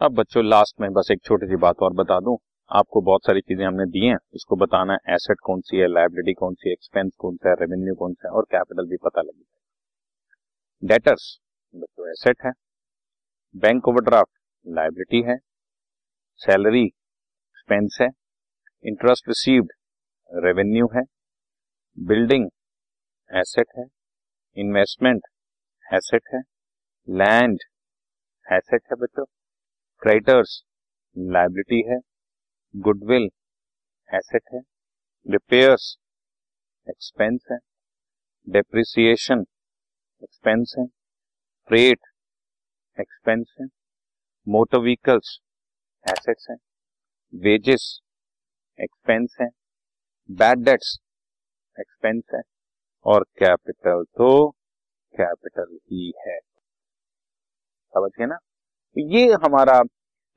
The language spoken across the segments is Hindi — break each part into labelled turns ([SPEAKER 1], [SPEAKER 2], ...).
[SPEAKER 1] अब बच्चों लास्ट में बस एक छोटी सी बात और बता दूँ। आपको बहुत सारी चीज़ें हमने दी हैं। इसको बताना है एसेट कौन सी है लाइबिलिटी कौन सी है एक्सपेंस कौन सा है रेवेन्यू कौन सा है और कैपिटल भी पता लगी डेटर्स बच्चों एसेट है। बैंक ओवरड्राफ्ट लाइबिलिटी है। सैलरी एक्सपेंस है। इंटरेस्ट रिसीव्ड रेवेन्यू है। बिल्डिंग एसेट है। इन्वेस्टमेंट एसेट है। लैंड एसेट है, बच्चों। क्रेडिटर्स लाइबिलिटी है गुडविल एसेट है रिपेयर्स एक्सपेंस है डेप्रिसिएशन एक्सपेंस है फ्रेट एक्सपेंस है मोटर व्हीकल्स एसेट्स है वेजेस एक्सपेंस है बैड डेट्स एक्सपेंस है, और कैपिटल तो कैपिटल ही है। समझ गए ना? ये हमारा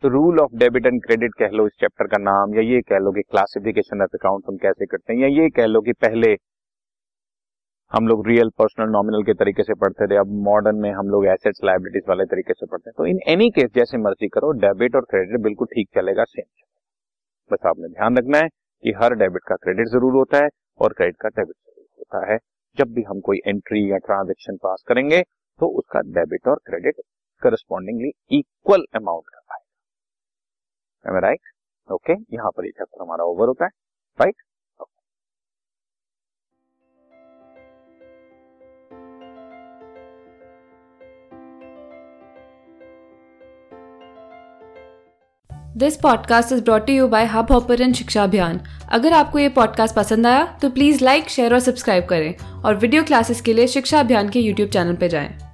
[SPEAKER 1] तो rule of debit and credit कह लो इस चैप्टर का नाम, या ये कह लो कि क्लासिफिकेशन ऑफ़ अकाउंट हम कैसे करते हैं, या ये कह लो कि पहले हम लोग रियल पर्सनल नॉमिनल के तरीके से पढ़ते थे, अब मॉडर्न में हम लोग एसेट्स लाइबिलिटीज वाले तरीके से पढ़ते हैं। तो इन एनी केस जैसे मर्ज़ी करो डेबिट और क्रेडिट बिल्कुल ठीक चलेगा सेम बस आपने ध्यान रखना है कि हर डेबिट का क्रेडिट ज़रूर होता है और क्रेडिट का डेबिट ज़रूर होता है। जब भी हम कोई एंट्री या ट्रांजेक्शन पास करेंगे तो उसका डेबिट और क्रेडिट करस्पॉन्डिंगली इक्वल अमाउंट का राइट ओके यहाँ पर ये चैप्टर हमारा ओवर होता है right right?
[SPEAKER 2] This podcast is brought you by hub hopper Shiksha Abhiyan अगर आपको ये पॉडकास्ट पसंद आया तो प्लीज़ लाइक शेयर और सब्सक्राइब करें और वीडियो क्लासेस के लिए शिक्षा अभियान के यूट्यूब चैनल पर जाएँ।